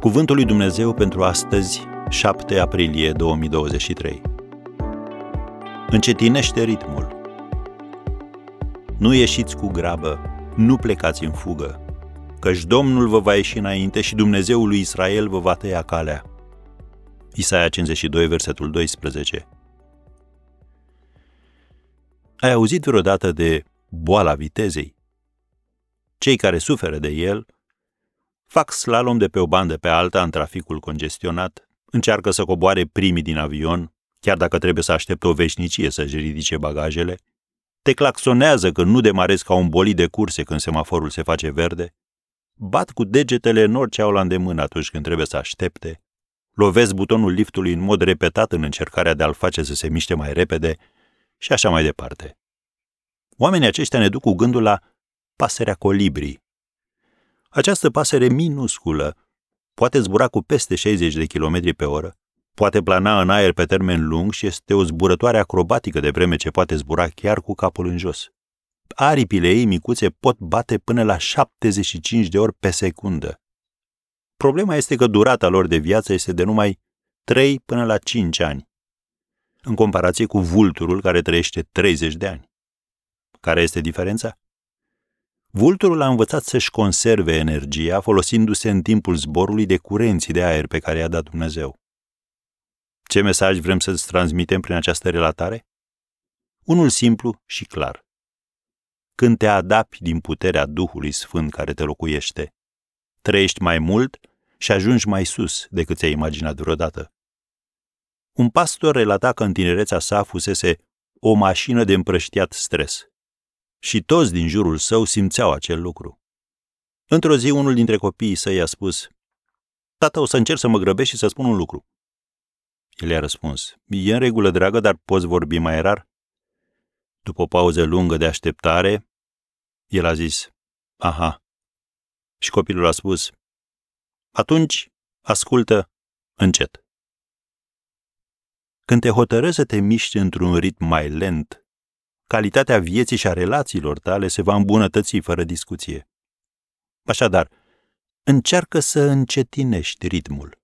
Cuvântul lui Dumnezeu pentru astăzi, 7 aprilie 2023. Încetinește ritmul. Nu ieșiți cu grabă, nu plecați în fugă, căci Domnul vă va ieși înainte și Dumnezeul lui Israel vă va tăia calea. Isaia 52, versetul 12. Ai auzit vreodată de boala vitezei? Cei care suferă de el fac slalom de pe o bandă pe alta în traficul congestionat, încearcă să coboare primii din avion, chiar dacă trebuie să aștepte o veșnicie să-și ridice bagajele, te claxonează că nu demarezi ca un bolid de curse când semaforul se face verde, bat cu degetele în orice au la îndemână atunci când trebuie să aștepte, lovesc butonul liftului în mod repetat în încercarea de a-l face să se miște mai repede și așa mai departe. Oamenii aceștia ne duc cu gândul la pasărea colibrii. Această pasăre minusculă poate zbura cu peste 60 de km pe oră, poate plana în aer pe termen lung și este o zburătoare acrobatică de vreme ce poate zbura chiar cu capul în jos. Aripile ei micuțe pot bate până la 75 de ori pe secundă. Problema este că durata lor de viață este de numai 3 până la 5 ani, în comparație cu vulturul care trăiește 30 de ani. Care este diferența? Vulturul a învățat să-și conserve energia folosindu-se în timpul zborului de curenții de aer pe care i-a dat Dumnezeu. Ce mesaj vrem să-ți transmitem prin această relatare? Unul simplu și clar. Când te adapți din puterea Duhului Sfânt care te locuiește, trăiești mai mult și ajungi mai sus decât ți-ai imaginat vreodată. Un pastor relata că în tinerețea sa fusese o mașină de împrăștiat stres și toți din jurul său simțeau acel lucru. Într-o zi, unul dintre copiii săi a spus, Tată, o să încerc să mă grăbesc și să spun un lucru. El i-a răspuns, E în regulă, dragă, dar poți vorbi mai rar? După o pauză lungă de așteptare, el a zis, Aha. Și copilul a spus, Atunci, ascultă încet. Când te hotărăști să te miști într-un ritm mai lent, calitatea vieții și a relațiilor tale se va îmbunătăți fără discuție. Așadar, încearcă să încetinești ritmul.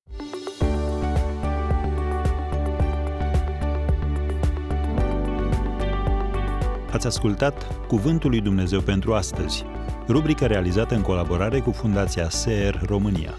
Ați ascultat Cuvântul lui Dumnezeu pentru astăzi, rubrica realizată în colaborare cu Fundația SER România.